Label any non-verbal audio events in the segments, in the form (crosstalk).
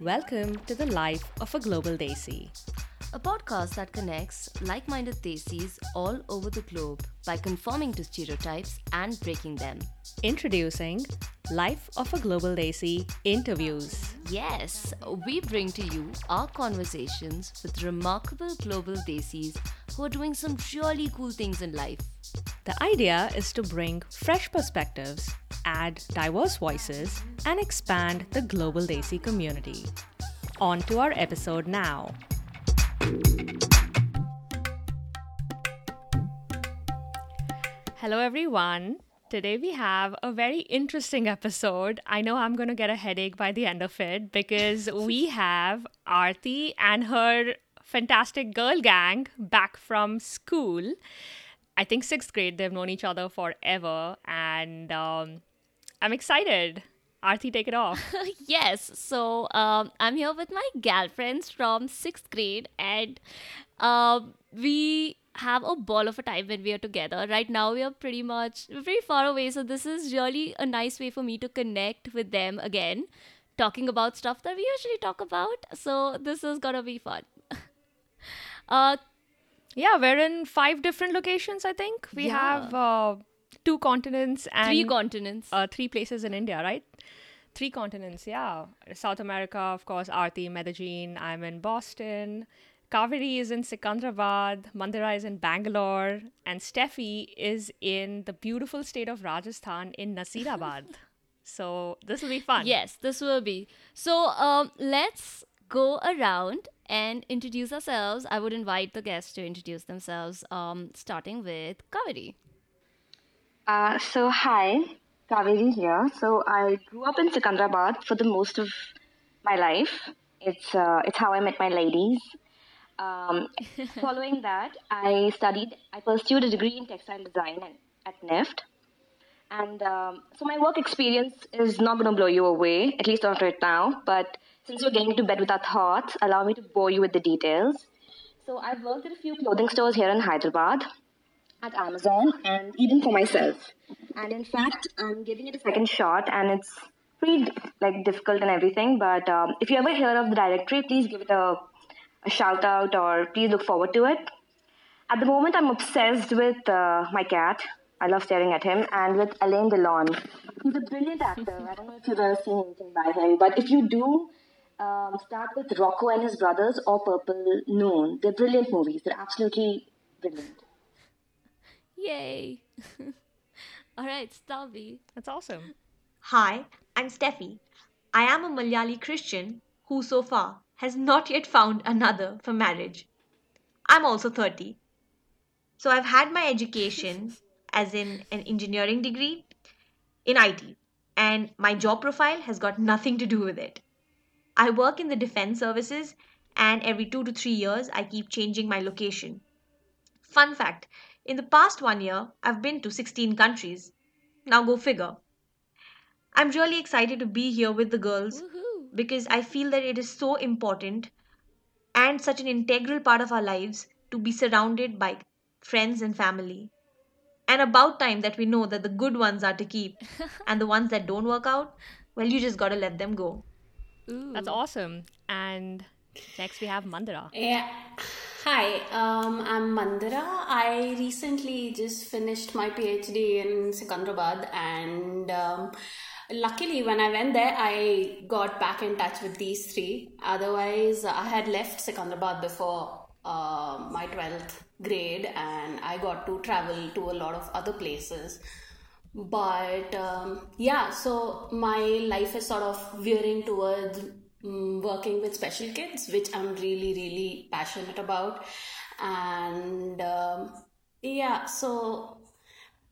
Welcome to the life of a global Desi. A podcast that connects like minded Desis all over the globe by conforming to stereotypes and breaking them. Introducing Life of a Global Desi interviews. Yes, we bring to you our conversations with remarkable global Desis who are doing some really cool things in life. The idea is to bring fresh perspectives, add diverse voices, and expand the global Desi community. On to our episode now. Hello, everyone. Today we have a very interesting episode. I know I'm going to get a headache by the end of it because (laughs) we have Aarti and her fantastic girl gang back from school. I think sixth grade. They've known each other forever, and um, I'm excited. Aarti, take it off. (laughs) yes, so um, I'm here with my gal friends from sixth grade, and um, we have a ball of a time when we are together. Right now, we are pretty much very far away, so this is really a nice way for me to connect with them again, talking about stuff that we usually talk about. So this is gonna be fun. (laughs) uh, yeah, we're in five different locations. I think we Yeah. have uh, two continents and three continents. uh, three places in India, right? Three continents, yeah. South America, of course, Aarti, Medellin. I'm in Boston. Kaveri is in Secunderabad. Mandira is in Bangalore. And Steffi is in the beautiful state of Rajasthan in Nasirabad. (laughs) so this will be fun. Yes, this will be. So um, let's go around and introduce ourselves. I would invite the guests to introduce themselves, um, starting with Kaveri. Uh, so hi, Kaveri here. So I grew up in Secunderabad for the most of my life. It's uh, it's how I met my ladies. Um, (laughs) following that, I studied. I pursued a degree in textile design at, at NIFT. And um, so my work experience is not going to blow you away, at least not right now. But since we're getting to bed with our thoughts, allow me to bore you with the details. So I've worked at a few clothing stores here in Hyderabad at Amazon and even for myself. And in fact, I'm giving it a second shot, and it's pretty like difficult and everything. But um, if you ever hear of the directory, please give it a, a shout out or please look forward to it. At the moment, I'm obsessed with uh, my cat. I love staring at him, and with Alain Delon. He's a brilliant actor. I don't know if you've ever seen anything by him, but if you do, um, start with Rocco and his brothers or Purple Noon. They're brilliant movies. They're absolutely brilliant. Yay! (laughs) All right, Steffi. That's awesome. Hi, I'm Steffi. I am a Malayali Christian who so far has not yet found another for marriage. I'm also 30. So I've had my education as in an engineering degree in IT, and my job profile has got nothing to do with it. I work in the defense services, and every two to three years, I keep changing my location. Fun fact in the past one year, I've been to 16 countries. Now go figure. I'm really excited to be here with the girls! Because I feel that it is so important and such an integral part of our lives to be surrounded by friends and family. And about time that we know that the good ones are to keep (laughs) and the ones that don't work out, well, you just gotta let them go. Ooh. That's awesome. And next we have Mandira. Yeah. Hi, um, I'm Mandira. I recently just finished my PhD in Secunderabad, and um, luckily, when I went there, I got back in touch with these three. Otherwise, I had left secunderabad before uh, my 12th grade, and I got to travel to a lot of other places. But um, yeah, so my life is sort of veering towards mm, working with special kids, which I'm really, really passionate about. And um, yeah, so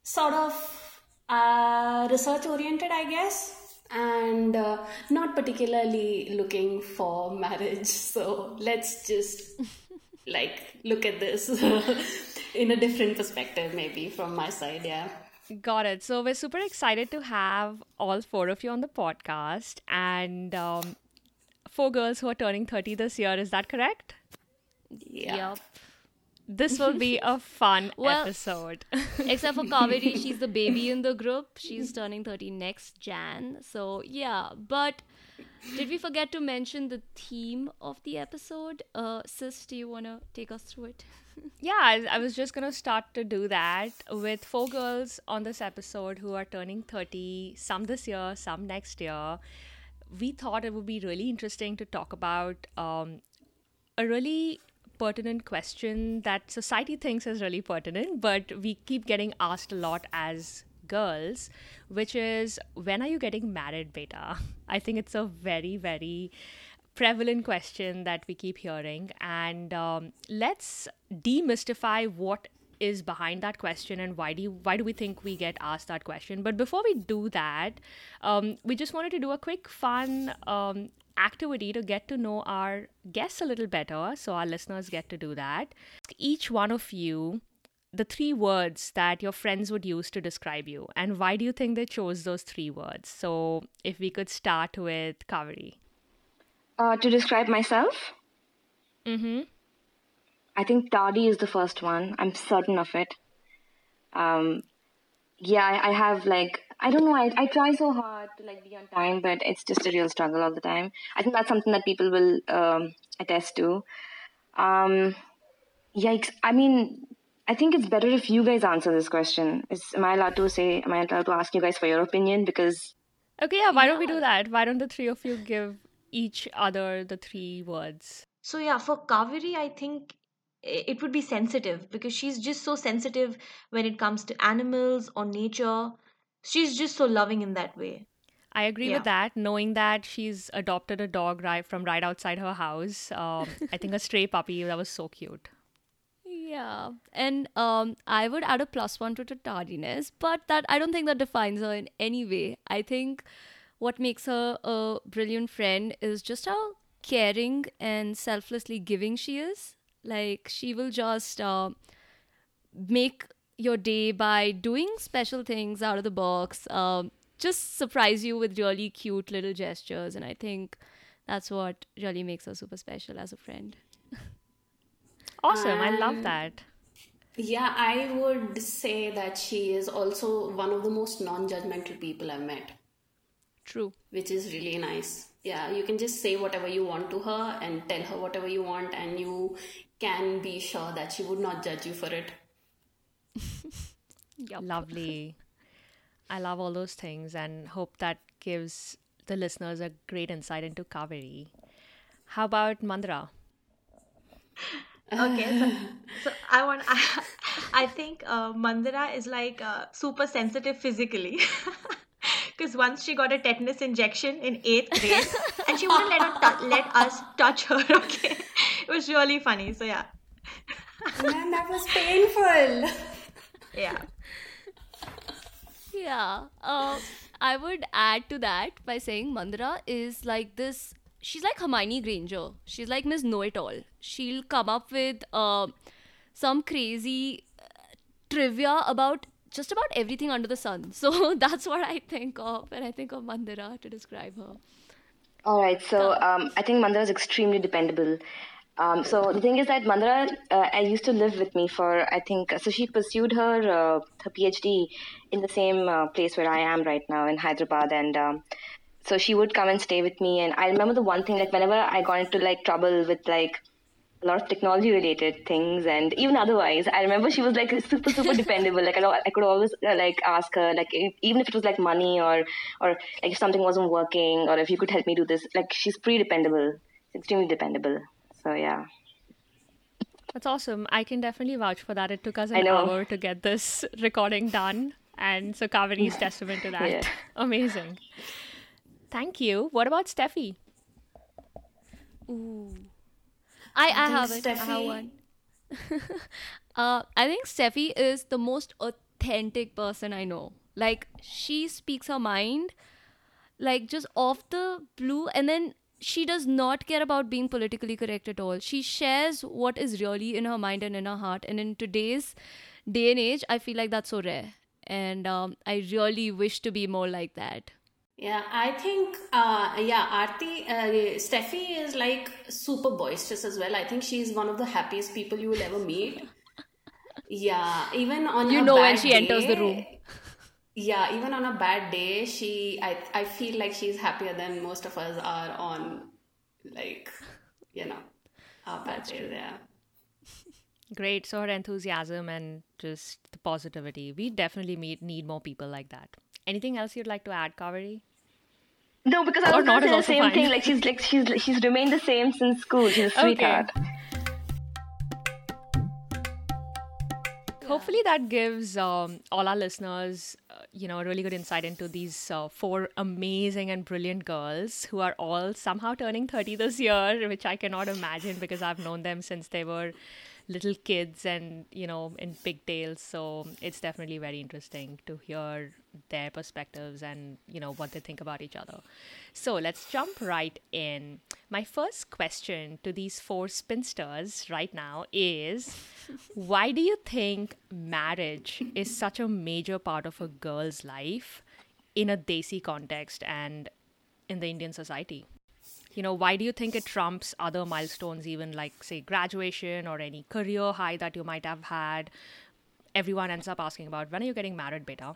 sort of uh, research oriented, I guess, and uh, not particularly looking for marriage. (laughs) So let's just like look at this (laughs) in a different perspective, maybe from my side. Yeah. Got it. So we're super excited to have all four of you on the podcast and um, four girls who are turning 30 this year. Is that correct? Yeah. Yep. This will be a fun (laughs) Well- episode. (laughs) Except for Kaveri, (laughs) she's the baby in the group. She's turning 30 next Jan. So, yeah. But Did we forget to mention the theme of the episode? Uh, Sis, do you want to take us through it? Yeah, I, I was just going to start to do that with four girls on this episode who are turning 30, some this year, some next year. We thought it would be really interesting to talk about um, a really pertinent question that society thinks is really pertinent, but we keep getting asked a lot as girls, which is when are you getting married, beta? (laughs) I think it's a very, very prevalent question that we keep hearing. And um, let's demystify what is behind that question and why do you, why do we think we get asked that question but before we do that um, we just wanted to do a quick fun um, activity to get to know our guests a little better so our listeners get to do that. Each one of you the three words that your friends would use to describe you and why do you think they chose those three words? So if we could start with kaveri. Uh, to describe myself? Mm-hmm. I think tardy is the first one. I'm certain of it. Um, yeah I, I have like i don't know I, I try so hard to like be on time but it's just a real struggle all the time i think that's something that people will um, attest to um, yikes i mean I think it's better if you guys answer this question. Is am I allowed to say? Am I allowed to ask you guys for your opinion? Because okay, yeah. Why don't we do that? Why don't the three of you give each other the three words? So yeah, for Kaveri, I think it would be sensitive because she's just so sensitive when it comes to animals or nature. She's just so loving in that way. I agree Yeah. with that. Knowing that she's adopted a dog right from right outside her house, um, (laughs) I think a stray puppy that was so cute. Yeah, and um, I would add a plus one to the tardiness, but that I don't think that defines her in any way. I think what makes her a brilliant friend is just how caring and selflessly giving she is. Like she will just uh, make your day by doing special things out of the box. Um, just surprise you with really cute little gestures, and I think that's what really makes her super special as a friend. Awesome. I love Um, that. Yeah, I would say that she is also one of the most non judgmental people I've met, True. which is really nice. Yeah, you can just say whatever you want to her and tell her whatever you want, and you can be sure that she would not judge you for it. (laughs) Yup. Lovely. I love all those things and hope that gives the listeners a great insight into Kaveri. How about Mandra? Okay, so, so I want I, (laughs) I think uh, Mandira is like uh, super sensitive physically. (laughs) Because once she got a tetanus injection in eighth grade, and she wouldn't let, her tou- let us touch her. Okay, it was really funny. So yeah, Man, that was painful. Yeah. (laughs) Yeah. Uh, I would add to that by saying Mandira is like this. She's like Hermione Granger. She's like Miss Know It All. She'll come up with uh, some crazy uh, trivia about just about everything under the sun. (laughs) So that's what I think of when I think of Mandira to describe her. All right, so um, I think Mandira is extremely dependable. Um, so the thing is that Mandra uh, I used to live with me for I think so. She pursued her uh, her PhD in the same uh, place where I am right now in Hyderabad, and um, so she would come and stay with me. And I remember the one thing like whenever I got into like trouble with like a lot of technology related things and even otherwise i remember she was like super super (laughs) dependable like i, I could always uh, like ask her like if, even if it was like money or or like if something wasn't working or if you could help me do this like she's pretty dependable extremely dependable so yeah That's awesome. I can definitely vouch for that. It took us an hour to get this (laughs) recording done. And so Kaveri is (laughs) testament to that. Yeah. (laughs) Amazing. Thank you. What about Steffi? Ooh. I, I, have think it. I have Steffi- one. uh, I think Steffi is the most authentic person I know. Like, she speaks her mind, like, just off the blue, and then she does not care about being politically correct at all. She shares what is really in her mind and in her heart. And in today's day and age, I feel like that's so rare. And um, I really wish to be more like that. Yeah, I think, uh, yeah, Aarti, uh, Steffi is like super boisterous as well. I think she's one of the happiest people you will ever meet. Yeah, even on You know when she enters the room. Yeah, even on a bad day, she I I feel like she's happier than most of us are on like you know our bad days. Yeah. Great. So her enthusiasm and just the positivity. We definitely meet, need more people like that. Anything else you'd like to add, Kaveri? No, because I Or was not going say the also same thing. Like she's like she's she's remained the same since school. She's a (laughs) Okay. Hopefully that gives um, all our listeners, uh, you know, a really good insight into these uh, four amazing and brilliant girls who are all somehow turning 30 this year, which I cannot imagine because I've known them since they were little kids and, you know, in pigtails. So it's definitely very interesting to hear their perspectives and, you know, what they think about each other. So let's jump right in. My first question to these four spinsters right now is (laughs) why do you think marriage is such a major part of a girl's life in a Desi context and in the Indian society? You know, why do you think it trumps other milestones, even like, say, graduation or any career high that you might have had? Everyone ends up asking about when are you getting married, beta?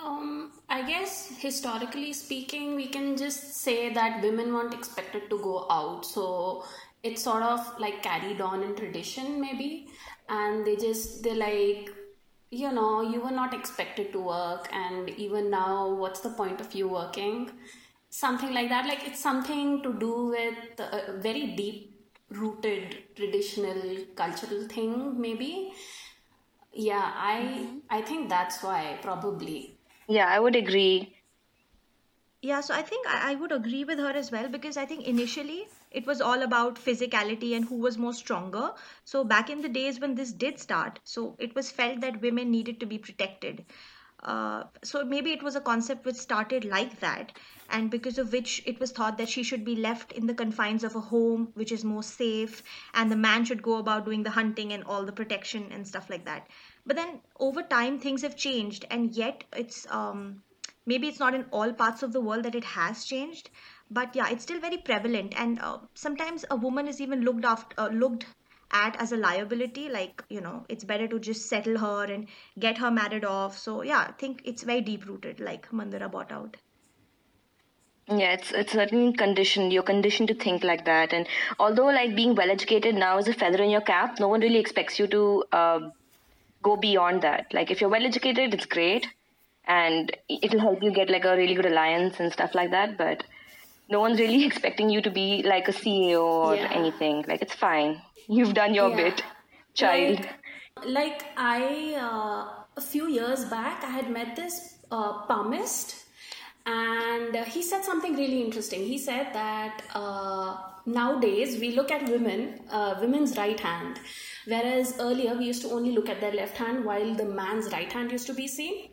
Um, I guess historically speaking, we can just say that women weren't expected to go out. So it's sort of like carried on in tradition, maybe. And they just, they're like, you know, you were not expected to work. And even now, what's the point of you working? Something like that. Like it's something to do with a very deep rooted traditional cultural thing, maybe. Yeah, I mm-hmm. I think that's why probably. Yeah, I would agree. Yeah, so I think I, I would agree with her as well because I think initially it was all about physicality and who was more stronger. So back in the days when this did start, so it was felt that women needed to be protected. Uh, so maybe it was a concept which started like that, and because of which it was thought that she should be left in the confines of a home which is more safe, and the man should go about doing the hunting and all the protection and stuff like that. But then over time things have changed, and yet it's um, maybe it's not in all parts of the world that it has changed but yeah it's still very prevalent and uh, sometimes a woman is even looked after uh, looked at as a liability like you know it's better to just settle her and get her married off so yeah i think it's very deep rooted like mandira brought out Yeah, it's it's certainly conditioned. You're conditioned to think like that, and although like being well educated now is a feather in your cap, no one really expects you to uh, go beyond that. Like if you're well educated, it's great, and it'll help you get like a really good alliance and stuff like that. But no one's really (laughs) expecting you to be like a CEO or Yeah. anything. Like it's fine. You've done your Yeah. bit, child. Like, like I, uh, a few years back, I had met this uh, palmist, and he said something really interesting. He said that uh, nowadays we look at women, uh, women's right hand, whereas earlier we used to only look at their left hand while the man's right hand used to be seen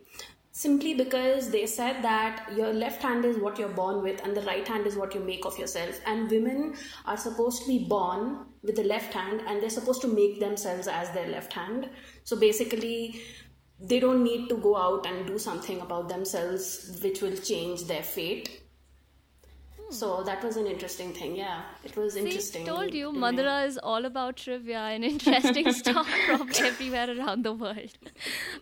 simply because they said that your left hand is what you're born with and the right hand is what you make of yourself. And women are supposed to be born with the left hand and they're supposed to make themselves as their left hand. So basically they don't need to go out and do something about themselves which will change their fate so that was an interesting thing yeah it was See, interesting told you, me. Is all about trivia and interesting (laughs) stuff from everywhere around the world.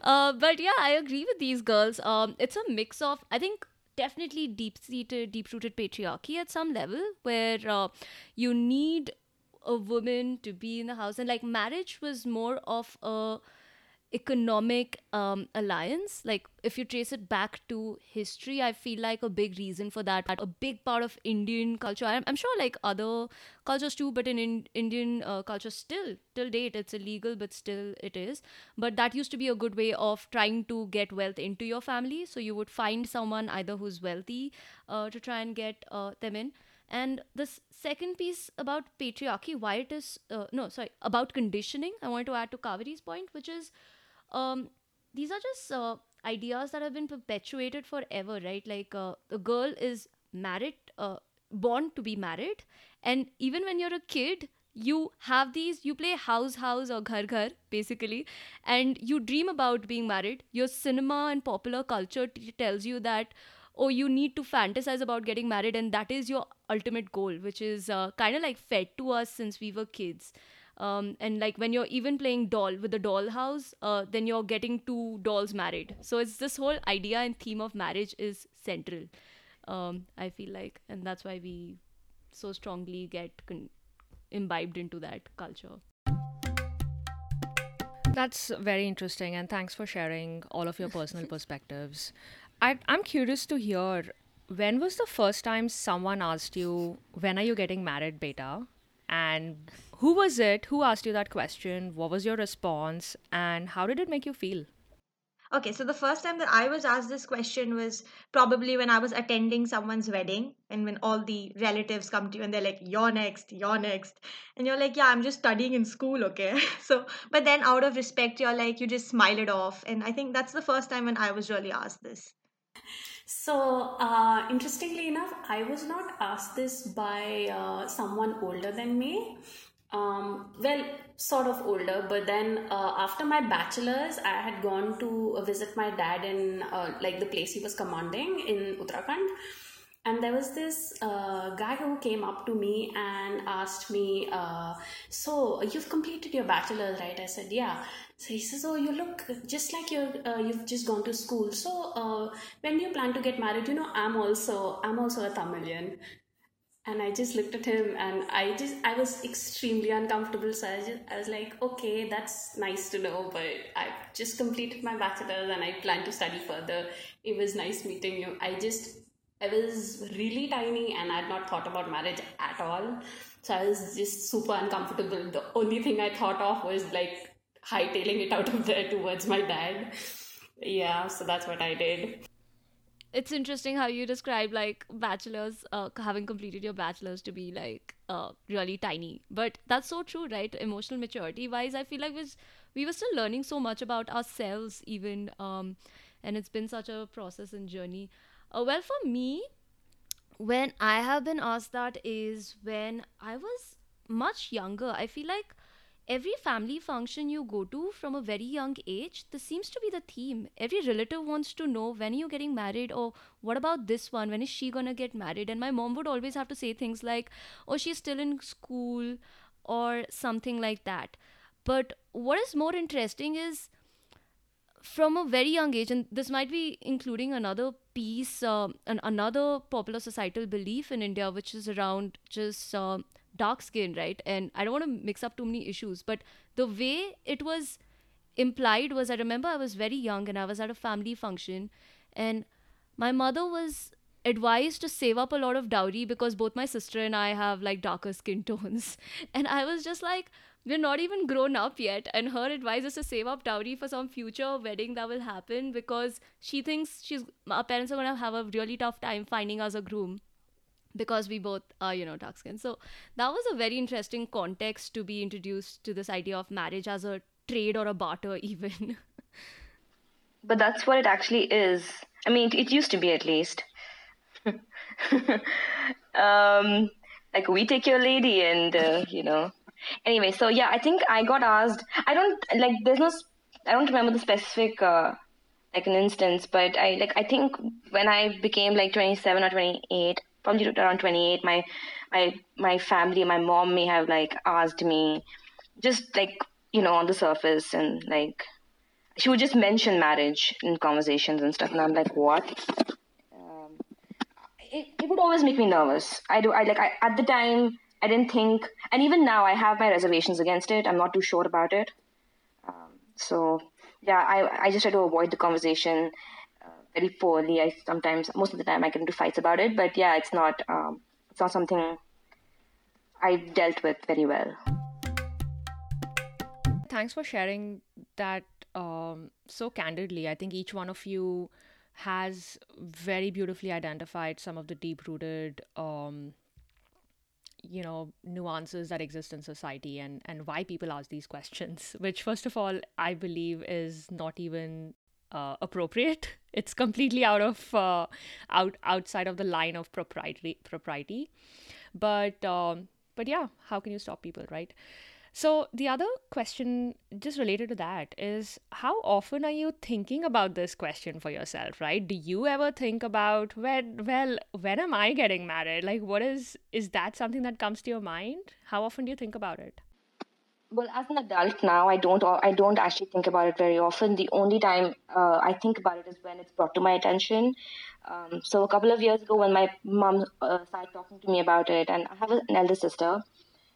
Uh, but yeah, I agree with these girls. Um, it's a mix of, I think, definitely deep-seated, deep-rooted patriarchy at some level, where uh, you need a woman to be in the house, and like marriage was more of a economic um, alliance like if you trace it back to history i feel like a big reason for that a big part of indian culture. I'm, I'm sure like other cultures too but in, in indian uh, culture still till date it's illegal but still it is. But that used to be a good way of trying to get wealth into your family. So you would find someone either who's wealthy uh, to try and get uh, them in. And the second piece about patriarchy why it is uh, no sorry about conditioning i wanted to add to kaveri's point which is um, these are just uh, ideas that have been perpetuated forever, right? Like uh, a girl is married, uh, born to be married, and even when you're a kid, you have these, you play house house or ghar ghar basically, and you dream about being married. Your cinema and popular culture t- tells you that. Oh, you need to fantasize about getting married, and that is your ultimate goal, which is uh, kind of like fed to us since we were kids um, and like when you're even playing doll with the dollhouse uh, then you're getting two dolls married so it's this whole idea and theme of marriage is central um, i feel like and that's why we so strongly get con- imbibed into that culture That's very interesting, and thanks for sharing all of your personal (laughs) perspectives. I, I'm curious to hear when was the first time someone asked you, When are you getting married, beta? And who was it? Who asked you that question? What was your response? And how did it make you feel? Okay, so the first time that I was asked this question was probably when I was attending someone's wedding and when all the relatives come to you and they're like, You're next, you're next. And you're like, Yeah, I'm just studying in school, okay? (laughs) So, but then out of respect, you're like, you just smile it off. And I think that's the first time when I was really asked this. So, uh, interestingly enough, I was not asked this by uh, someone older than me. Um, well, sort of older, but then uh, after my bachelor's, I had gone to visit my dad in uh, like the place he was commanding in Uttarakhand. And there was this uh, guy who came up to me and asked me, uh, So, you've completed your bachelor right? I said, Yeah. So he says, "Oh, you look just like you're uh, you've just gone to school. So uh, when you plan to get married, you know, I'm also I'm also a Tamilian." And I just looked at him, and I just I was extremely uncomfortable. So I just I was like, "Okay, that's nice to know, but i've just completed my bachelor's and I plan to study further. It was nice meeting you. I just I was really tiny and I had not thought about marriage at all. So I was just super uncomfortable. The only thing I thought of was like hightailing it out of there towards my dad. Yeah, so that's what I did. it's interesting how you describe like bachelors uh, having completed your bachelors to be like uh, really tiny but that's so true right emotional maturity wise i feel like was we were still learning so much about ourselves even um, and it's been such a process and journey uh, well for me when i have been asked that is when i was much younger. I feel like every family function you go to from a very young age this seems to be the theme. Every relative wants to know when you're you getting married or what about this one? When is she gonna get married? And my mom would always have to say things like oh she's still in school or something like that. But what is more interesting is from a very young age, and this might be including another piece, uh, an, another popular societal belief in India, which is around just uh, dark skin, right? And I don't want to mix up too many issues, but the way it was implied was I remember I was very young and I was at a family function, and my mother was advised to save up a lot of dowry because both my sister and I have like darker skin (laughs) tones. And I was just like, we're not even grown up yet. And her advice is to save up dowry for some future wedding that will happen because she thinks she's our parents are gonna have a really tough time finding us a groom because we both are, you know, dark. So that was a very interesting context to be introduced to this idea of marriage as a trade or a barter, (laughs) even. But that's what it actually is. I mean, it used to be at least. (laughs) um, like we take your lady, and uh, you know. Anyway, so yeah, I think I got asked. I don't like. There's no. I don't remember the specific uh, like an instance, but I like. I think when I became like 27 or 28, probably around 28, my my my family, my mom may have like asked me, just like you know on the surface, and like she would just mention marriage in conversations and stuff, and I'm like, what? Um, it, it would always make me nervous. I do. I like. I at the time I didn't think, and even now I have my reservations against it. I'm not too sure about it. Um, so yeah, I I just try to avoid the conversation uh, very poorly. I sometimes, most of the time, I get into fights about it. But yeah, it's not. Um, it's not something I've dealt with very well. Thanks for sharing that um, so candidly. I think each one of you has very beautifully identified some of the deep rooted um, you know nuances that exist in society and and why people ask these questions (laughs) which first of all i believe is not even uh, appropriate. (laughs) It's completely out of uh, out outside of the line of propriety propriety. But um, but yeah how can you stop people right so the other question just related to that is how often are you thinking about this question for yourself, right? Do you ever think about when well, when am I getting married? Like what is is that something that comes to your mind? How often do you think about it? well, as an adult now, I don't I don't actually think about it very often. The only time uh, I think about it is when it's brought to my attention. Um, so a couple of years ago, when my mom uh, started talking to me about it, and I have an elder sister,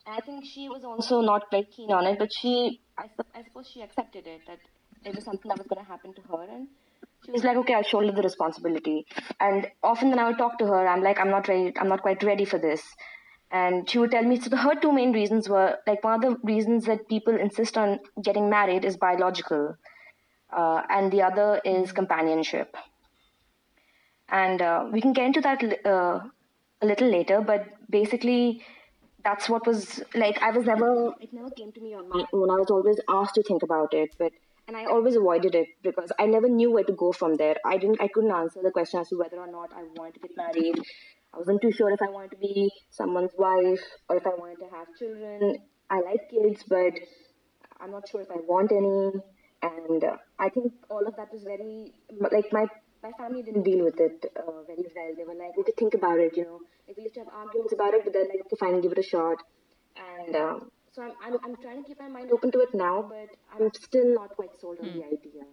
I think she was also not very keen on it, but she, I, I suppose she accepted it that it was something that was going to happen to her, and she was like, okay, I'll shoulder the responsibility. And often when I would talk to her, I'm like, I'm not ready, I'm not quite ready for this. And she would tell me, so the, her two main reasons were like one of the reasons that people insist on getting married is biological, uh, and the other is companionship. And uh, we can get into that uh, a little later, but basically, that's what was like. I was never, it never came to me on my own. I was always asked to think about it, but and I always avoided it because I never knew where to go from there. I didn't, I couldn't answer the question as to whether or not I wanted to get married. I wasn't too sure if I wanted to be someone's wife or if I wanted to have children. I like kids, but I'm not sure if I want any. And uh, I think all of that was very like my my family didn't deal with it uh, very well. They were like, okay, think about it, you know. Like we used to have arguments about it, but then like, okay, fine, give it a shot. And um, so I'm, I'm, I'm trying to keep my mind open to it now, but I'm still not quite sold on the idea.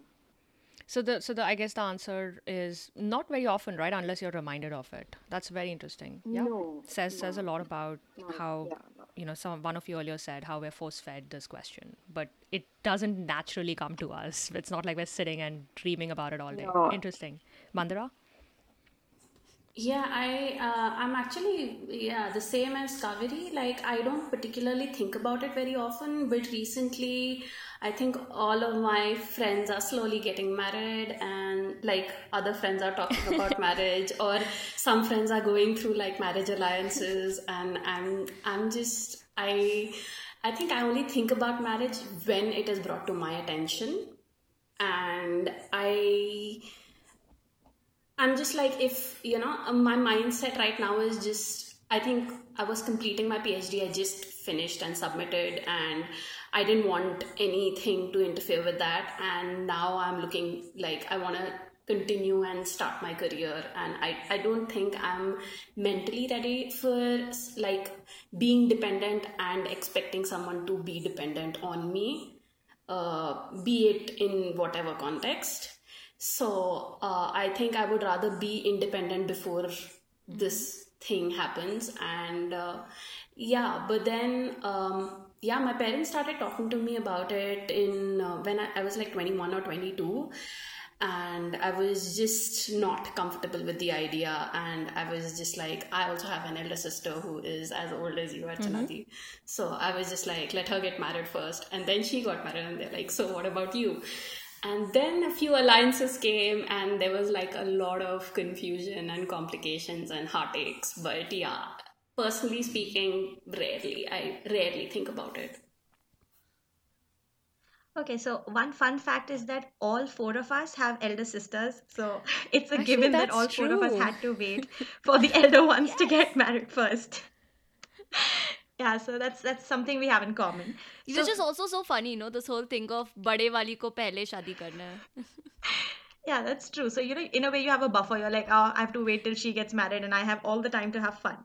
So the so the I guess the answer is not very often, right? Unless you're reminded of it. That's very interesting. Yeah, No, says says a lot about Not- how yeah, no. You know some one of you earlier said how we're force fed this question, but it doesn't naturally come to us. It's not like we're sitting and dreaming about it all day. No. Interesting, Mandira. Yeah, I uh, I'm actually yeah the same as Kaveri. Like I don't particularly think about it very often, but recently I think all of my friends are slowly getting married, and like other friends are talking about (laughs) marriage, or some friends are going through like marriage alliances, and I'm I'm just I I think I only think about marriage when it is brought to my attention, and I. I'm just like, if you know, uh, my mindset right now is just, I think I was completing my PhD, I just finished and submitted, and I didn't want anything to interfere with that. And now I'm looking like I want to continue and start my career, and I, I don't think I'm mentally ready for like being dependent and expecting someone to be dependent on me, uh, be it in whatever context. So uh, I think I would rather be independent before this thing happens. And uh, yeah, but then um, yeah, my parents started talking to me about it in uh, when I, I was like 21 or 22. And I was just not comfortable with the idea. And I was just like, I also have an elder sister who is as old as you, Archanati. So I was just like, let her get married first. And then she got married, and they're like, so what about you? And then a few alliances came, and there was like a lot of confusion and complications and heartaches. But yeah, personally speaking, rarely. I rarely think about it. Okay, so one fun fact is that all four of us have elder sisters. So (laughs) it's a Actually, given that all four of us had to wait for the (laughs) elder ones to get married first. (laughs) Yeah, so that's that's something we have in common. Which So is also so funny, you know, this whole thing of bade wali ko pehle shadi karna yeah, that's true. So you know, in a way, you have a buffer. You're like, oh, I have to wait till she gets married, and I have all the time to have fun.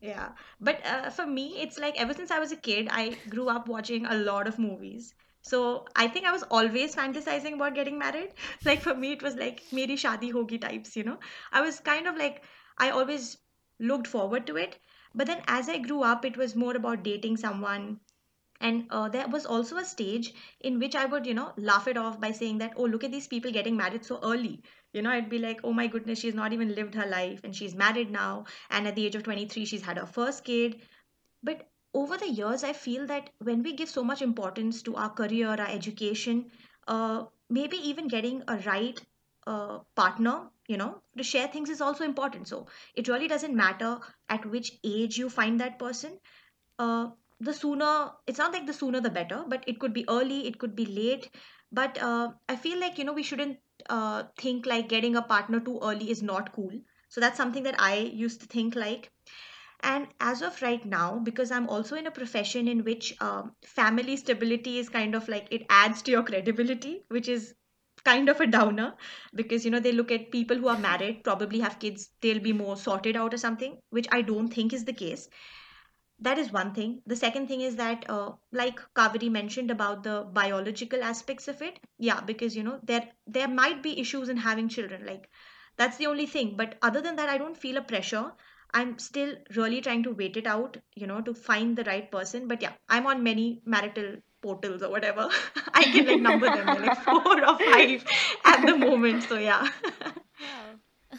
Yeah, but uh, for me, it's like ever since I was a kid, I grew up watching a lot of movies. So I think I was always fantasizing about getting married. (laughs) Like for me, it was like meri shadi hogi types, you know. I was kind of like I always looked forward to it. But then as I grew up, it was more about dating someone. And uh, there was also a stage in which I would, you know, laugh it off by saying that, oh, look at these people getting married so early. You know, I'd be like, oh my goodness, she's not even lived her life and she's married now. And at the age of 23, she's had her first kid. But over the years, I feel that when we give so much importance to our career, our education, uh, maybe even getting a right uh, partner, you know, to share things is also important. So it really doesn't matter at which age you find that person. Uh, the sooner, it's not like the sooner the better, but it could be early, it could be late. But uh, I feel like, you know, we shouldn't uh, think like getting a partner too early is not cool. So that's something that I used to think like. And as of right now, because I'm also in a profession in which um, family stability is kind of like it adds to your credibility, which is kind of a downer because you know they look at people who are married, probably have kids, they'll be more sorted out or something, which I don't think is the case. that is one thing. The second thing is that uh, like kaveri mentioned about the biological aspects of it yeah because you know there there might be issues in having children like that's the only thing. But other than that i don't feel a pressure. I'm still really trying to wait it out you know to find the right person. But yeah i'm on many marital portals or whatever (laughs) i can like number them They're like four or five at the moment so yeah Yeah. (laughs)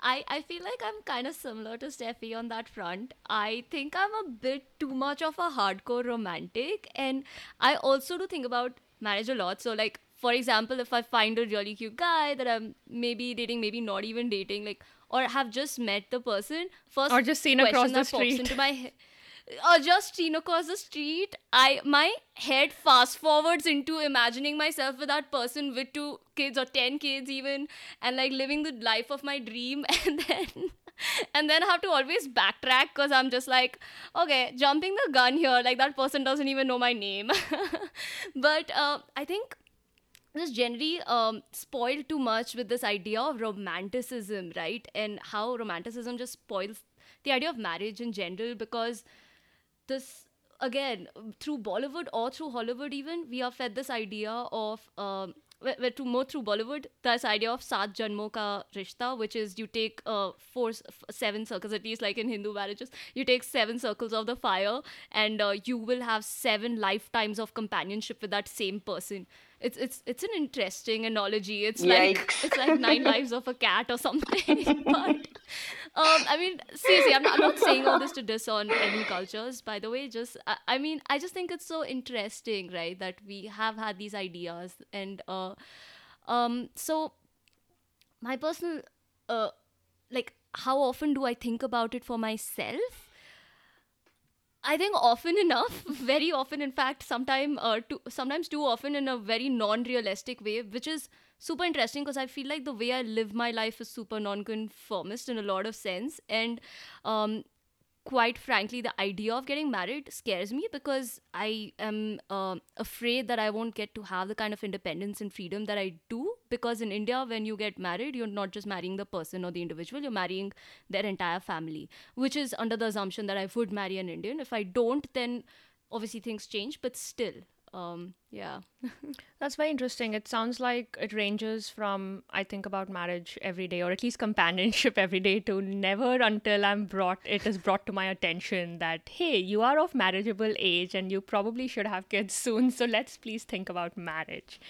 I, I feel like I'm kind of similar to Steffi on that front. I think I'm a bit too much of a hardcore romantic, and I also do think about marriage a lot. So, like, for example, if I find a really cute guy that I'm maybe dating, maybe not even dating, like, or have just met the person, first Or just seen across the street. into my head or just seen across the street i my head fast forwards into imagining myself with that person with two kids or 10 kids even and like living the life of my dream (laughs) and then and then I have to always backtrack because i'm just like okay jumping the gun here like that person doesn't even know my name (laughs) but uh, i think just generally um, spoiled too much with this idea of romanticism, right? And how romanticism just spoils the idea of marriage in general because this again through Bollywood or through Hollywood even we are fed this idea of um, to more through Bollywood this idea of saat janmo ka rishta which is you take uh, four seven circles at least like in Hindu marriages you take seven circles of the fire and uh, you will have seven lifetimes of companionship with that same person it's it's it's an interesting analogy it's like it's like nine (laughs) lives of a cat or something (laughs) but um, I mean, seriously, I'm not, I'm not saying all this to diss on any cultures, by the way. Just, I, I mean, I just think it's so interesting, right, that we have had these ideas. And uh, um, so, my personal, uh, like, how often do I think about it for myself? I think often enough, (laughs) very often, in fact, sometime, uh, too, sometimes too often in a very non-realistic way, which is super interesting because I feel like the way I live my life is super non-conformist in a lot of sense, and um, quite frankly, the idea of getting married scares me because I am um afraid that I won't get to have the kind of independence and freedom that I do. Because in India, when you get married, you're not just marrying the person or the individual, you're marrying their entire family, which is under the assumption that I would marry an Indian. If I don't, then obviously things change, but still, um, yeah. That's very interesting. It sounds like it ranges from I think about marriage every day, or at least companionship (laughs) every day, to never until I'm brought it is brought to my attention that hey, you are of marriageable age and you probably should have kids (laughs) soon. So let's please think about marriage.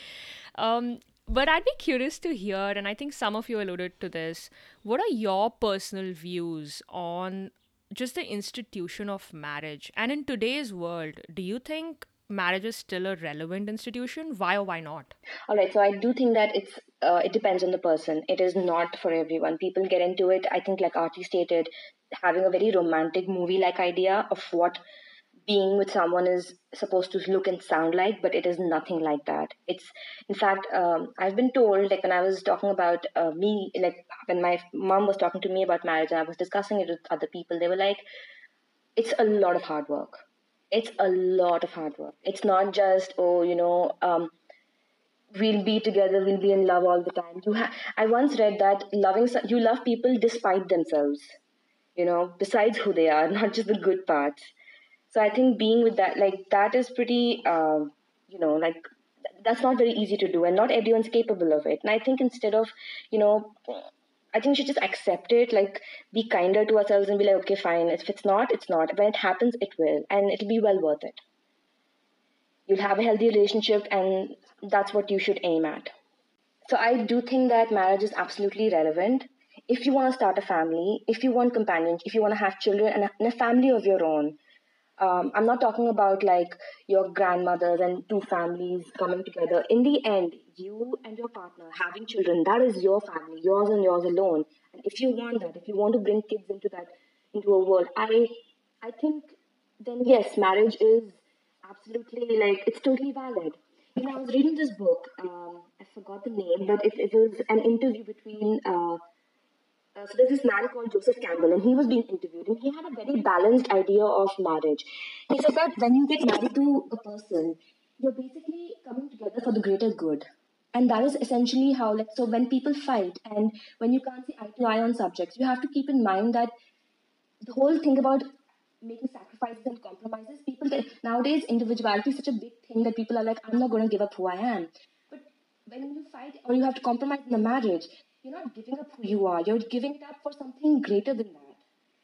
Um, but I'd be curious to hear, and I think some of you alluded to this. What are your personal views on just the institution of marriage? And in today's world, do you think marriage is still a relevant institution? Why or why not? All right, so I do think that it's uh, it depends on the person. It is not for everyone. People get into it. I think, like Aarti stated, having a very romantic movie-like idea of what being with someone is supposed to look and sound like, but it is nothing like that. It's, in fact, um, I've been told, like when I was talking about uh, me, like when my mom was talking to me about marriage, and I was discussing it with other people, they were like, it's a lot of hard work. It's a lot of hard work. It's not just, oh, you know, um, we'll be together, we'll be in love all the time. You ha- I once read that loving you love people despite themselves, you know, besides who they are, (laughs) not just the good parts. So I think being with that, like that, is pretty, uh, you know, like that's not very easy to do, and not everyone's capable of it. And I think instead of, you know, I think we should just accept it, like be kinder to ourselves and be like, okay, fine. If it's not, it's not. When it happens, it will, and it'll be well worth it you'll have a healthy relationship and that's what you should aim at so i do think that marriage is absolutely relevant if you want to start a family if you want companions if you want to have children and a, and a family of your own um, i'm not talking about like your grandmothers and two families coming together. In the end you and your partner having children that is your family yours and yours alone. And if you want that if you want to bring kids into that into a world i i think then yes marriage is absolutely like it's totally valid. You know i was reading this book um, i forgot the name but it, it was an interview between uh, uh, so there's this man called Joseph Campbell, and he was being interviewed, and he had a very balanced idea of marriage. He said that when you get married to a person, you're basically coming together for the greater good, and that is essentially how. Like, so when people fight, and when you can't see eye to eye on subjects, you have to keep in mind that the whole thing about making sacrifices and compromises. People nowadays individuality is such a big thing that people are like, I'm not going to give up who I am. But when you fight or you have to compromise in a marriage, you're not giving up who you are. You're giving it up for something greater than that.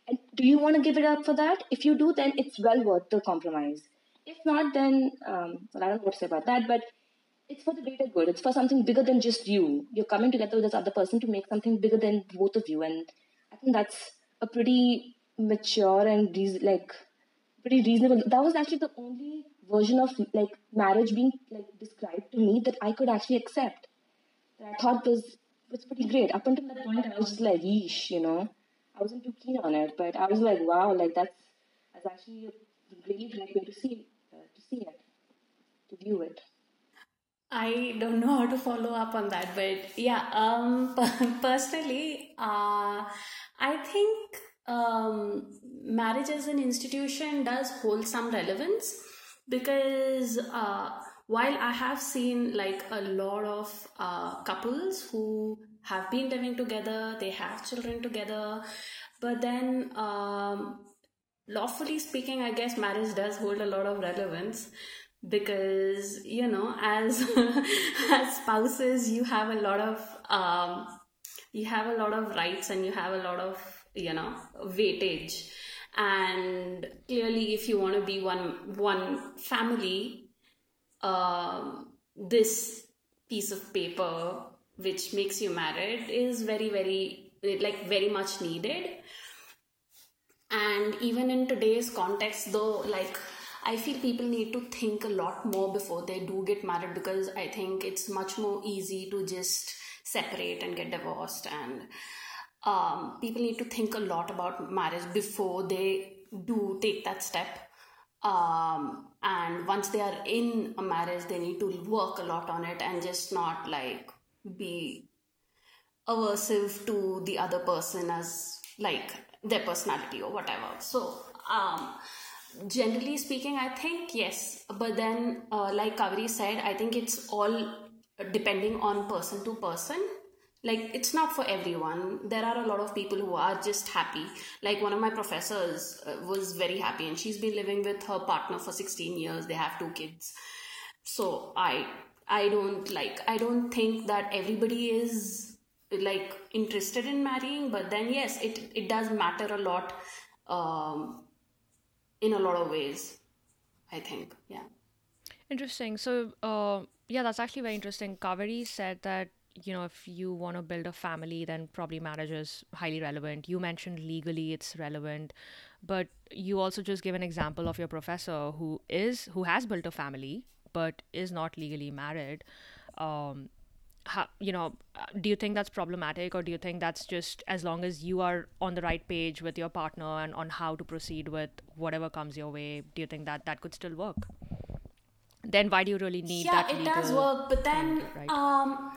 And do you want to give it up for that? If you do, then it's well worth the compromise. If not, then um, well, I don't know what to say about that. But it's for the greater good. It's for something bigger than just you. You're coming together with this other person to make something bigger than both of you, and I think that's a pretty mature and like pretty reasonable. That was actually the only version of like marriage being like described to me that I could actually accept. That I thought was was pretty great. Up until that point, I was just like, yeesh, you know. I wasn't too keen on it, but I was like, wow, like that's that's actually a really great way to see uh, to see it, to view it. I don't know how to follow up on that, but yeah, um, (laughs) personally, uh, I think um, marriage as an institution does hold some relevance because uh, while I have seen like a lot of uh, couples who have been living together, they have children together, but then um, lawfully speaking, I guess marriage does hold a lot of relevance because you know as (laughs) as spouses you have a lot of um, you have a lot of rights and you have a lot of you know weightage. And clearly if you want to be one one family um, this piece of paper which makes you married is very very like very much needed. And even in today's context though like I feel people need to think a lot more before they do get married because I think it's much more easy to just separate and get divorced. And um, people need to think a lot about marriage before they do take that step um, and once they are in a marriage they need to work a lot on it and just not like be aversive to the other person as like their personality or whatever. So um, generally speaking i think yes. But then uh, like kaveri said i think it's all depending on person to person like it's not for everyone. There are a lot of people who are just happy. Like one of my professors uh, was very happy and she's been living with her partner for 16 years. They have two kids. So i i don't like i don't think that everybody is like interested in marrying but then yes it it does matter a lot um, in a lot of ways i think. Yeah. Interesting. So uh, yeah that's actually very interesting. Kaveri said that you know if you want to build a family then probably marriage is highly relevant you mentioned legally it's relevant but you also just give an example of your professor who is who has built a family but is not legally married um, how, you know, uh, do you think that's problematic, or do you think that's just as long as you are on the right page with your partner and on how to proceed with whatever comes your way, do you think that that could still work? Then why do you really need yeah, that? Yeah, it does work, but then right? um,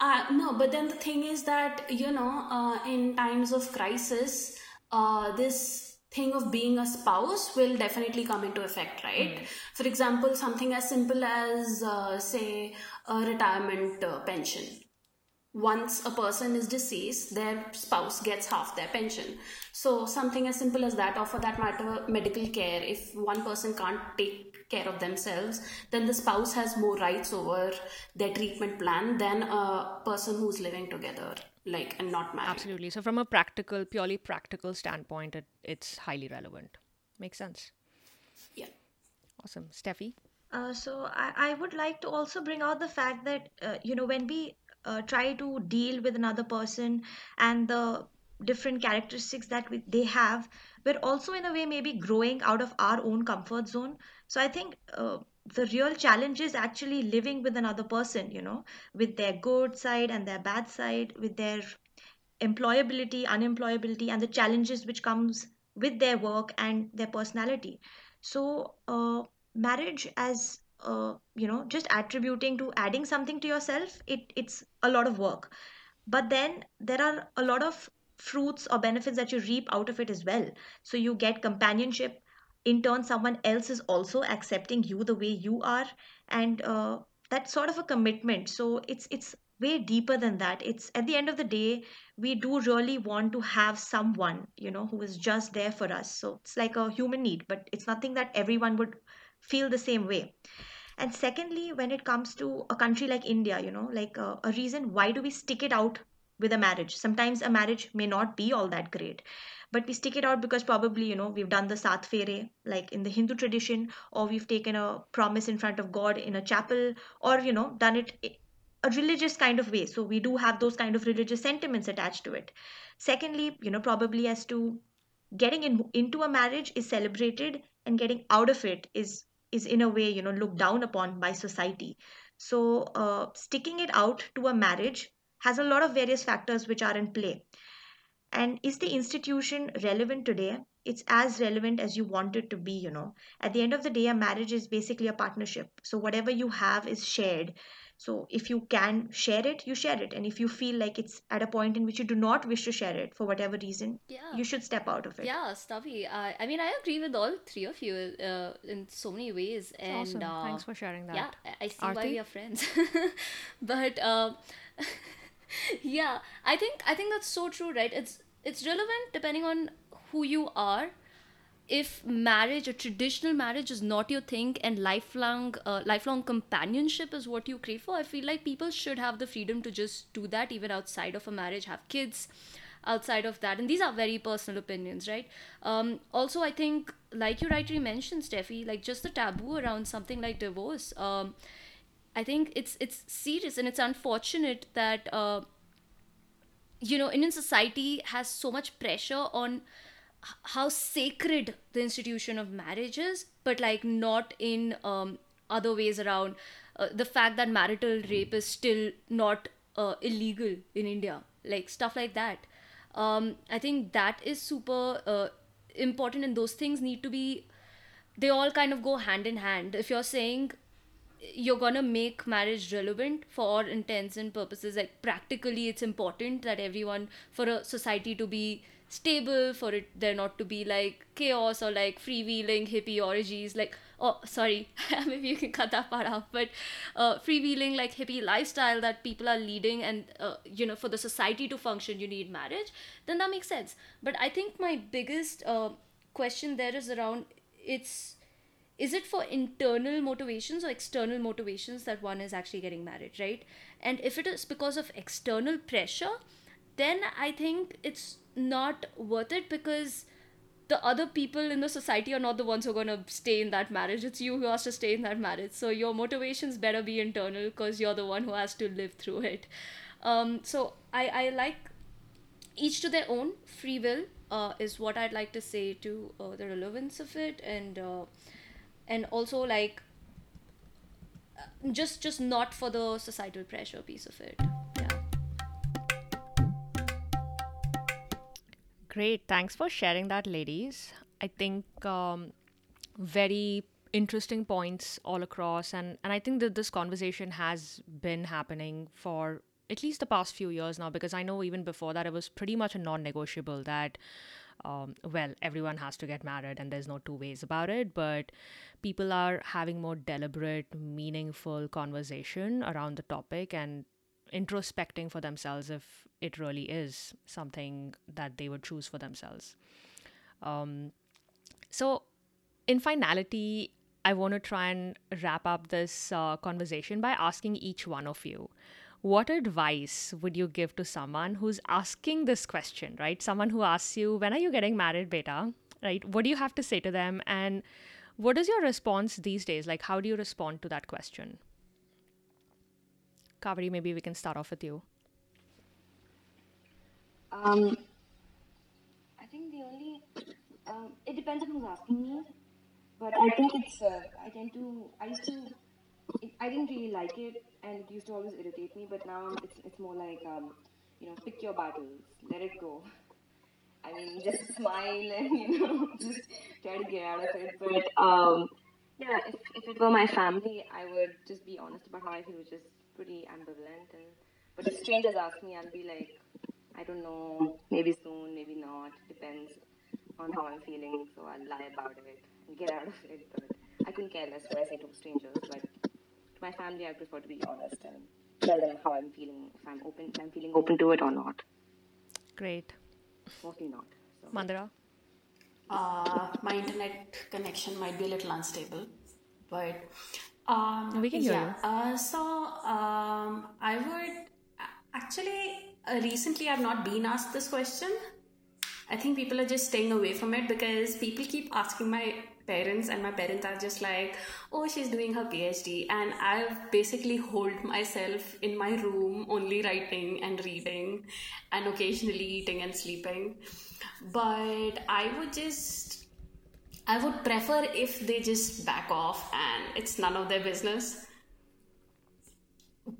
uh, no, but then the thing is that you know, uh, in times of crisis, uh, this thing of being a spouse will definitely come into effect, right? Mm. For example, something as simple as, uh, say, a retirement uh, pension. Once a person is deceased, their spouse gets half their pension. So, something as simple as that, or for that matter, medical care. If one person can't take care of themselves, then the spouse has more rights over their treatment plan than a person who's living together like and not married. Absolutely. So from a practical, purely practical standpoint, it, it's highly relevant. Makes sense. Yeah. Awesome. Steffi? Uh, so I, I would like to also bring out the fact that uh, you know when we uh, try to deal with another person and the different characteristics that we, they have we're also in a way maybe growing out of our own comfort zone. So i think uh, the real challenge is actually living with another person you know with their good side and their bad side with their employability unemployability and the challenges which comes with their work and their personality. So uh, marriage as uh, you know just attributing to adding something to yourself it it's a lot of work. But then there are a lot of fruits or benefits that you reap out of it as well. So you get companionship. In turn someone else is also accepting you the way you are. And uh, that's sort of a commitment. So it's it's way deeper than that. It's at the end of the day, we do really want to have someone, you know, who is just there for us. So it's like a human need, but it's nothing that everyone would feel the same way. And secondly, when it comes to a country like India, you know, like uh, a reason why do we stick it out with a marriage? Sometimes a marriage may not be all that great, but we stick it out because probably, you know, we've done the Saat Phere, like in the Hindu tradition, or we've taken a promise in front of God in a chapel, or, you know, done it a religious kind of way. So we do have those kind of religious sentiments attached to it. Secondly, you know, probably as to getting in, into a marriage is celebrated and getting out of it is is in a way you know looked down upon by society. So uh, sticking it out to a marriage has a lot of various factors which are in play. And is the institution relevant today? It's as relevant as you want it to be you know. At the end of the day a marriage is basically a partnership. So whatever you have is shared so if you can share it, you share it. And if you feel like it's at a point in which you do not wish to share it for whatever reason, Yeah. you should step out of it. Yeah, Steffi. I, I mean, I agree with all three of you uh, in so many ways. And awesome. uh, Thanks for sharing that. Yeah, I- I see why Aarti? we are friends. (laughs) but um, (laughs) yeah, I think I think that's so true, right? It's it's relevant depending on who you are. If marriage, a traditional marriage, is not your thing, and lifelong uh, lifelong companionship is what you crave for, I feel like people should have the freedom to just do that, even outside of a marriage, have kids, outside of that. And these are very personal opinions right? Um, also i think like you rightly mentioned steffi like just the taboo around something like divorce um, i think it's it's serious and it's unfortunate that uh, you know indian society has so much pressure on how sacred the institution of marriage is but like not in um, other ways around uh, the fact that marital rape is still not uh, illegal in india like stuff like that. Um, i think that is super uh, important and those things need to be they all kind of go hand in hand. If you're saying you're gonna make marriage relevant for intents and purposes like practically it's important that everyone for a society to be stable for it there not to be like chaos or like freewheeling hippie orgies like oh sorry (laughs) maybe you can cut that part out but uh, freewheeling like hippie lifestyle that people are leading and uh, you know for the society to function you need marriage then that makes sense. But i think my biggest uh, question there is around it's is it for internal motivations or external motivations that one is actually getting married right? And if it is because of external pressure then i think it's not worth it because the other people in the society are not the ones who are going to stay in that marriage. It's you who has to stay in that marriage. So your motivations better be internal because you're the one who has to live through it. Um, so i i like each to their own. Free will uh, is what i'd like to say to uh, the relevance of it. And uh, and also like uh, just just not for the societal pressure piece of it Great. Thanks for sharing that, ladies. I think um, very interesting points all across, and and I think that this conversation has been happening for at least the past few years now because I know even before that it was pretty much a non-negotiable that. Um, well, everyone has to get married, and there's no two ways about it. But people are having more deliberate, meaningful conversation around the topic, and introspecting for themselves if it really is something that they would choose for themselves. Um, so, in finality, I want to try and wrap up this uh, conversation by asking each one of you what advice would you give to someone who's asking this question, right? Someone who asks you, When are you getting married, beta? Right? What do you have to say to them? And what is your response these days? Like, how do you respond to that question? Kaveri, maybe we can start off with you. Um, I think the only um, it depends on who's asking me, but I think it's uh, I tend to I used to I didn't really like it and it used to always irritate me, but now it's it's more like um, you know pick your battles, let it go. I mean, (laughs) just smile and you know (laughs) just try to get out of it. But um, yeah, if, if it were my family, I would just be honest about how I feel, which is pretty ambivalent. And but if strangers ask me, I'll be like, I don't know, maybe soon, maybe not. Depends on how I'm feeling. So I'll lie about it and get out of it. But I couldn't care less what I say to strangers. But to my family, I prefer to be honest and tell them how I'm feeling, if I'm open, if I'm feeling open to it or not. Great. Mostly not. So. Mandira? Uh, my internet connection might be a little unstable, but um, We can hear yeah. Uh, so um, I would actually uh, recently I've not been asked this question. I think people are just staying away from it because people keep asking my parents, and my parents are just like, "Oh, she's doing her PhD," and I've basically holed myself in my room, only writing and reading, and occasionally eating and sleeping. But I would just I would prefer if they just back off and it's none of their business.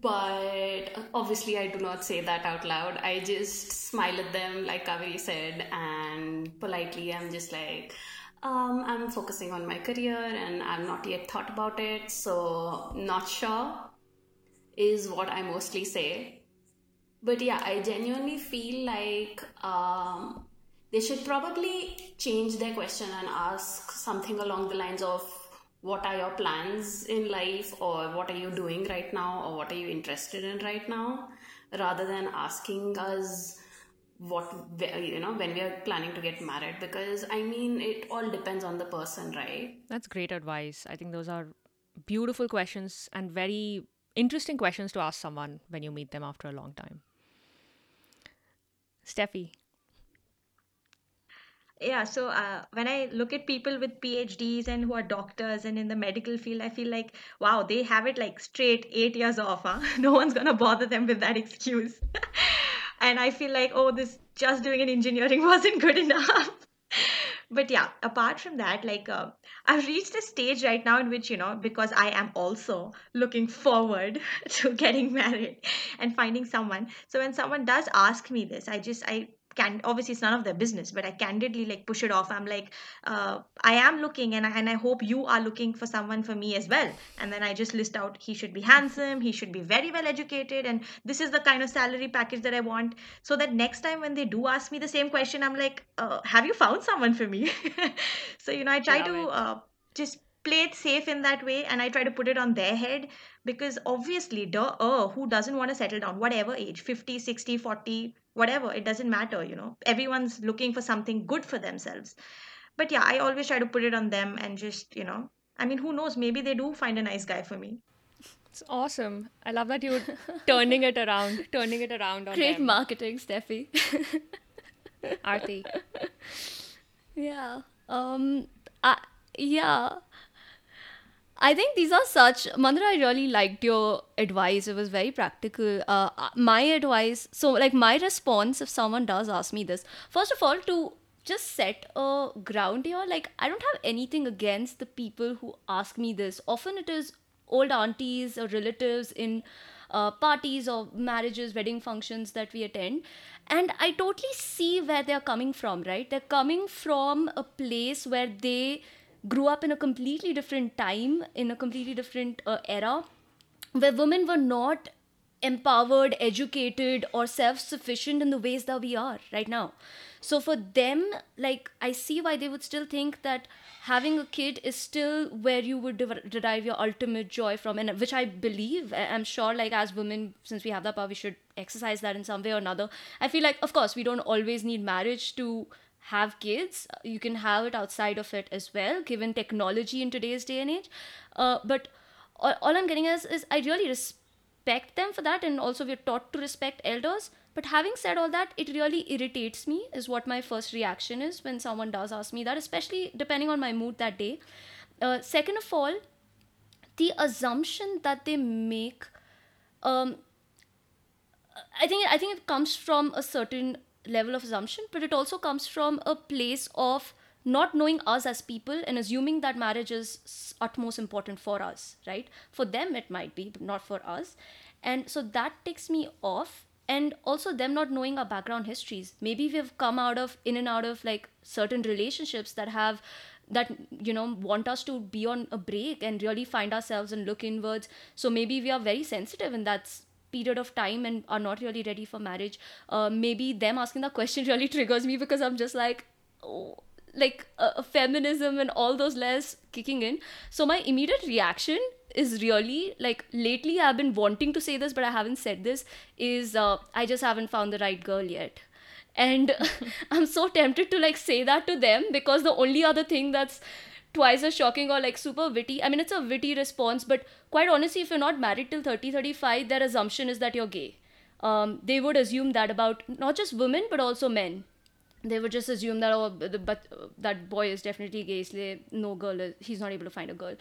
But obviously, I do not say that out loud. I just smile at them, like Kaveri said, and politely, I'm just like, um, I'm focusing on my career and I've not yet thought about it, so not sure is what I mostly say. But yeah, I genuinely feel like um, they should probably change their question and ask something along the lines of what are your plans in life? Or what are you doing right now? Or what are you interested in right now? Rather than asking us what you know when we are planning to get married. Because i mean it all depends on the person right? That's great advice. I think those are beautiful questions and very interesting questions to ask someone when you meet them after a long time. Steffi, Yeah, so uh, when I look at people with PhDs and who are doctors and in the medical field, I feel like, wow, they have it like straight eight years off, huh? (laughs) No one's gonna bother them with that excuse. (laughs) and I feel like, oh, this just doing an engineering (laughs) wasn't good enough. but yeah, apart from that, like uh, I've reached a stage right now in which, you know, because I am also looking forward to getting married and finding someone. So when someone does ask me this, I just, I can obviously it's none of their business but i candidly like push it off. I'm like uh, i am looking and I, and I hope you are looking for someone for me as well. And then i just list out he should be handsome he should be very well educated and this is the kind of salary package that i want. So that next time when they do ask me the same question i'm like uh, have you found someone for me? (laughs) So you know i try Love to uh, just play it safe in that way and i try to put it on their head because obviously duh, uh, who doesn't want to settle down whatever age 50 60 40 whatever it doesn't matter you know everyone's looking for something good for themselves but yeah i always try to put it on them and just you know i mean who knows maybe they do find a nice guy for me it's awesome. I love that you're turning it around, turning it around on Great them. marketing, Steffi. Aarti. (laughs) Yeah. Um. I, yeah. I think these are such. Mandira, I really liked your advice. It was very practical. Uh, uh, my advice. So, like, my response if someone does ask me this, first of all, to just set a ground here. Like, I don't have anything against the people who ask me this. Often it is old aunties or relatives in uh, parties or marriages, wedding functions that we attend. And I totally see where they're coming from, right? They're coming from a place where they grew up in a completely different time, in a completely different uh, era, where women were not empowered, educated, or self sufficient in the ways that we are right now. So for them, like, I see why they would still think that having a kid is still where you would dev- derive your ultimate joy from, and which I believe, I'm sure, like, as women, since we have that power, we should exercise that in some way or another. I feel like, of course, we don't always need marriage to have kids you can have it outside of it as well given technology in today's day and age. Uh, but all, all i'm getting is, is i really respect them for that and also we're taught to respect elders. But having said all that it really irritates me is what my first reaction is when someone does ask me that especially depending on my mood that day. Uh, second of all the assumption that they make um, I think I think it comes from a certain level of assumption, but it also comes from a place of not knowing us as people and assuming that marriage is utmost important for us, right? For them it might be, but not for us. And so that takes me off. And also them not knowing our background histories. Maybe we've come out of in and out of like certain relationships that have that you know want us to be on a break and really find ourselves and look inwards so maybe we are very sensitive in that s- period of time and are not really ready for marriage uh, maybe them asking that question (laughs) really triggers me because i'm just like oh, like uh, feminism and all those layers kicking in so my immediate reaction is really like lately I've been wanting to say this, but I haven't said this. Is uh, I just haven't found the right girl yet, and (laughs) I'm so tempted to like say that to them because the only other thing that's twice as shocking or like super witty. I mean, it's a witty response, but quite honestly, if you're not married till 30, 35, their assumption is that you're gay. Um, they would assume that about not just women but also men they would just assume that oh but uh, that boy is definitely gay so no girl is, he's not able to find a girl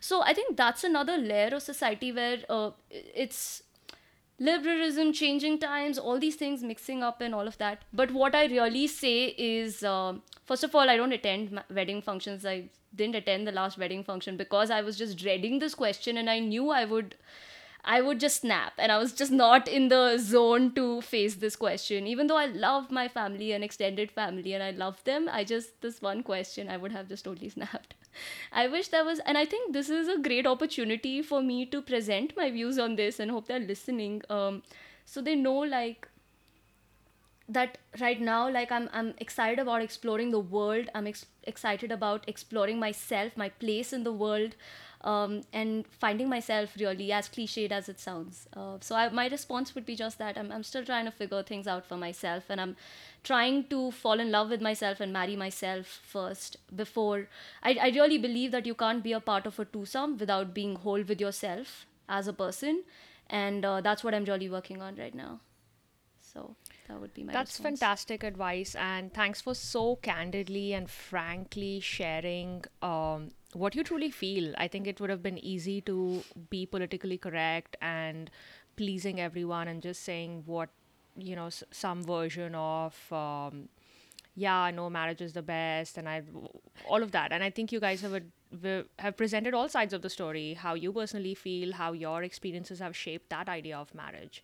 so i think that's another layer of society where uh, it's liberalism changing times all these things mixing up and all of that but what i really say is uh, first of all i don't attend wedding functions i didn't attend the last wedding function because i was just dreading this question and i knew i would I would just snap and I was just not in the zone to face this question. Even though I love my family and extended family and I love them, I just, this one question, I would have just totally (laughs) snapped. (laughs) I wish that was, and I think this is a great opportunity for me to present my views on this and hope they're listening. Um, so they know like that right now like i'm i'm excited about exploring the world i'm ex- excited about exploring myself my place in the world um, and finding myself really as cliched as it sounds. Uh, so I, my response would be just that I'm, I'm still trying to figure things out for myself and I'm trying to fall in love with myself and marry myself first before I, I really believe that you can't be a part of a twosome without being whole with yourself as a person and uh, that's what I'm really working on right now. So that would be my that's response. fantastic advice and thanks for so candidly and frankly sharing um, what you truly feel i think it would have been easy to be politically correct and pleasing everyone and just saying what you know s- some version of um, yeah no marriage is the best and i all of that. And i think you guys have a, have presented all sides of the story how you personally feel how your experiences have shaped that idea of marriage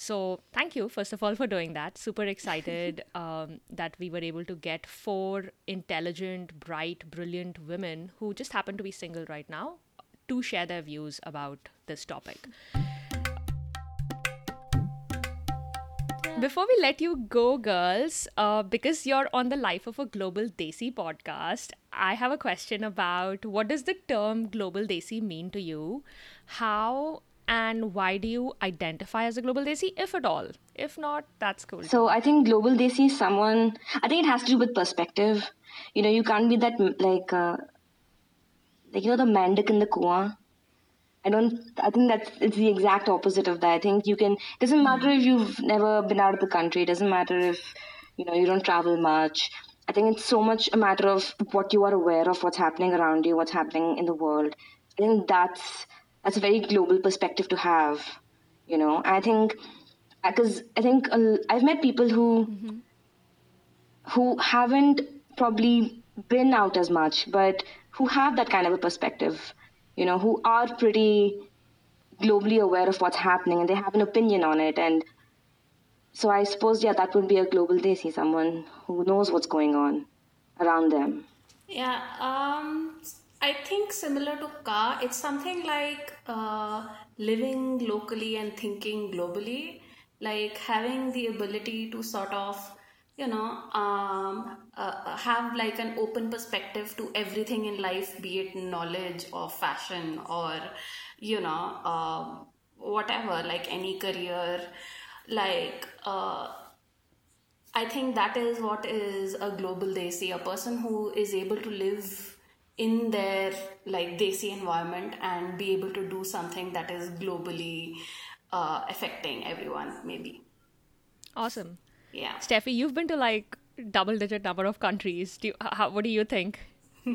so, thank you, first of all, for doing that. Super excited (laughs) um, that we were able to get four intelligent, bright, brilliant women who just happen to be single right now to share their views about this topic. Before we let you go, girls, uh, because you're on the Life of a Global Desi podcast, I have a question about what does the term Global Desi mean to you? How and why do you identify as a global desi if at all? If not that's cool so i think global desi is someone i think it has to do with perspective. You know you can't be that like uh, like you know the mandak in the kua i don't i think that's it's the exact opposite of that. I think you can it doesn't matter if you've never been out of the country. It doesn't matter if you know you don't travel much. I think it's so much a matter of what you are aware of what's happening around you what's happening in the world. I think that's that's a very global perspective to have you know? I think because i think uh, i've met people who mm-hmm. who haven't probably been out as much but who have that kind of a perspective you know who are pretty globally aware of what's happening and they have an opinion on it. And so i suppose yeah that would be a global desi someone who knows what's going on around them. Yeah um I think similar to Ka, it's something like uh, living locally and thinking globally, like having the ability to sort of, you know, um, uh, have like an open perspective to everything in life, be it knowledge or fashion or, you know, uh, whatever, like any career, like. Uh, I think that is what is a global desi, a person who is able to live in their like desi environment and be able to do something that is globally uh, affecting everyone maybe. Awesome. Yeah. Steffi you've been to like double digit number of countries. Do you, how, what do you think? (laughs)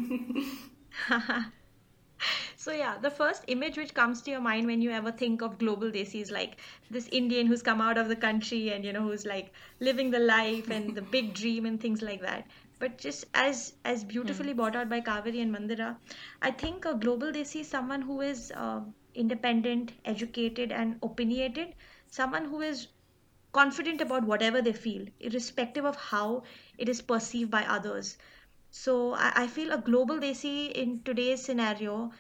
So yeah the first image which comes to your mind when you ever think of global desi is like this indian who's come out of the country and you know who's like living the life and the big dream and things like that but just as as beautifully mm. brought out by Kaveri and Mandira, I think a global desi is someone who is uh, independent, educated, and opinionated. Someone who is confident about whatever they feel, irrespective of how it is perceived by others. So I, I feel a global desi in today's scenario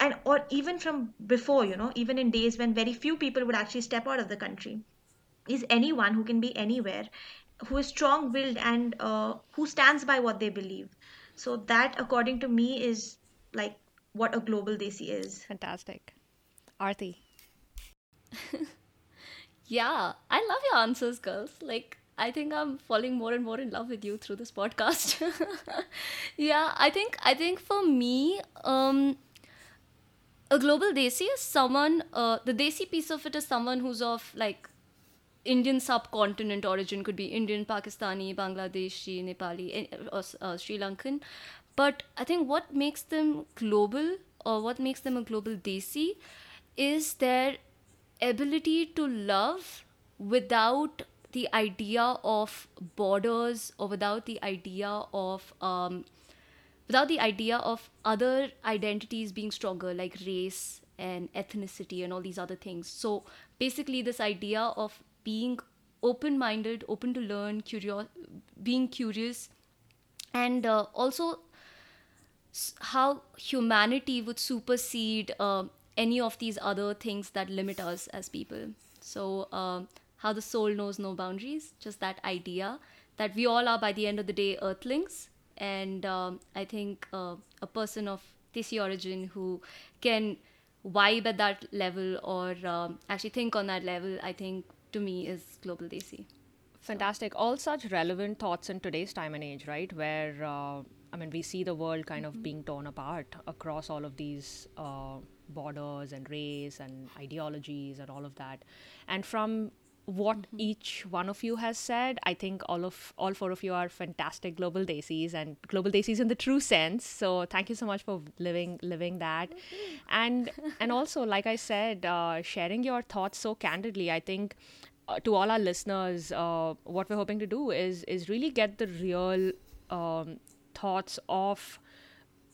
and or even from before you know even in days when very few people would actually step out of the country is anyone who can be anywhere who is strong willed and uh, who stands by what they believe so that according to me is like what a global desi is. Fantastic. Aarti. (laughs) Yeah, I love your answers, girls. Like, I think I'm falling more and more in love with you through this podcast. (laughs) yeah, I think I think for me, um, a global desi is someone. Uh, the desi piece of it is someone who's of like Indian subcontinent origin. Could be Indian, Pakistani, Bangladeshi, Nepali, eh, or uh, Sri Lankan. But I think what makes them global, or what makes them a global desi, is their ability to love without the idea of borders or without the idea of um, without the idea of other identities being stronger like race and ethnicity and all these other things so basically this idea of being open minded open to learn curious being curious and uh, also how humanity would supersede uh, any of these other things that limit us as people. So, um, how the soul knows no boundaries, just that idea that we all are, by the end of the day, earthlings. And um, I think uh, a person of Desi origin who can vibe at that level or um, actually think on that level, I think to me is Global Desi. Fantastic. All such relevant thoughts in today's time and age, right? Where, uh, I mean, we see the world kind of being torn apart across all of these uh, borders and race and ideologies and all of that. And from what each one of you has said, I think all of all four of you are fantastic global desis and global desis in the true sense. So thank you so much for living living that, and (laughs) and also like I said, uh, sharing your thoughts so candidly. I think uh, to all our listeners, uh, what we're hoping to do is is really get the real um, thoughts of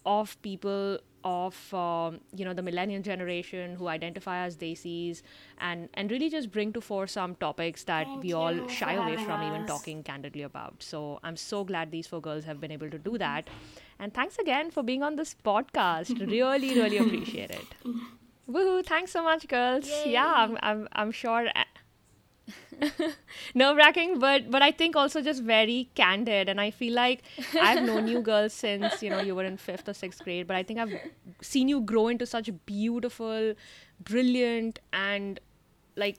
of people of um, you know the millennial generation who identify as desis and and really just bring to fore some topics that Thank we all shy away from even talking candidly about so i'm so glad these four girls have been able to do that and thanks again for being on this podcast (laughs) really really appreciate it (laughs) Woohoo! Thanks so much, girls. Yeah, I'm, I'm, I'm sure. (laughs) Nerve wracking, but but I think also just very candid, and I feel like I've known you girls (laughs) since you know you were in fifth or sixth grade, but I think I've seen you grow into such beautiful, brilliant, and like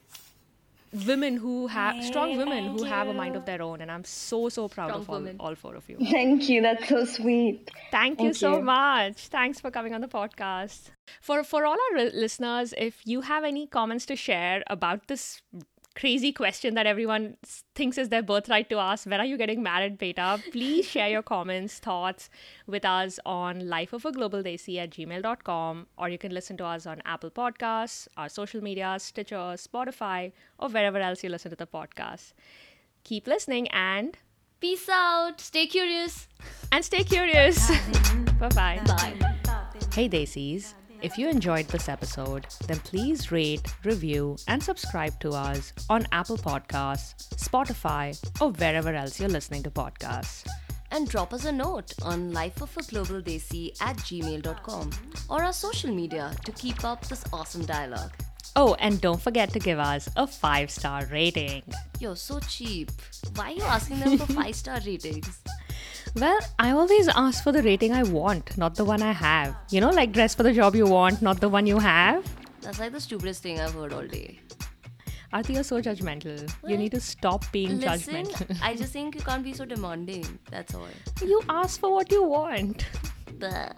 women who have strong women who Thank have a mind of their own, and I'm so so proud Strong of all, women. all four of you. Thank you. That's so sweet. Thank you Thank so much. Thanks for coming on the podcast. For for all our ri- listeners, if you have any comments to share about this crazy question that everyone thinks is their birthright to ask, when are you getting married, beta? Please share your comments, thoughts with us on lifeofaglobaldesi at gmail.com or you can listen to us on Apple Podcasts, our social media, Stitcher, Spotify, or wherever else you listen to the podcast. Keep listening and Peace out. Stay curious. and stay curious. (laughs) Bye-bye. Bye. Hey Desis, if you enjoyed this episode, then please rate, review, and subscribe to us on Apple Podcasts, Spotify, or wherever else you're listening to podcasts. and drop us a note on lifeofaglobaldesi at gmail.com or our social media to keep up this awesome dialogue. Oh, and don't forget to give us a five star rating. You're so cheap. Why are you asking them for (laughs) five star ratings? Well, I always ask for the rating I want, not the one I have. You know, like dress for the job you want, not the one you have. That's like the stupidest thing I've heard all day. Aarti, you're so judgmental. You need to stop being Listen, judgmental. I (laughs) just think you can't be so demanding. That's all. you ask for what you want. Bleh.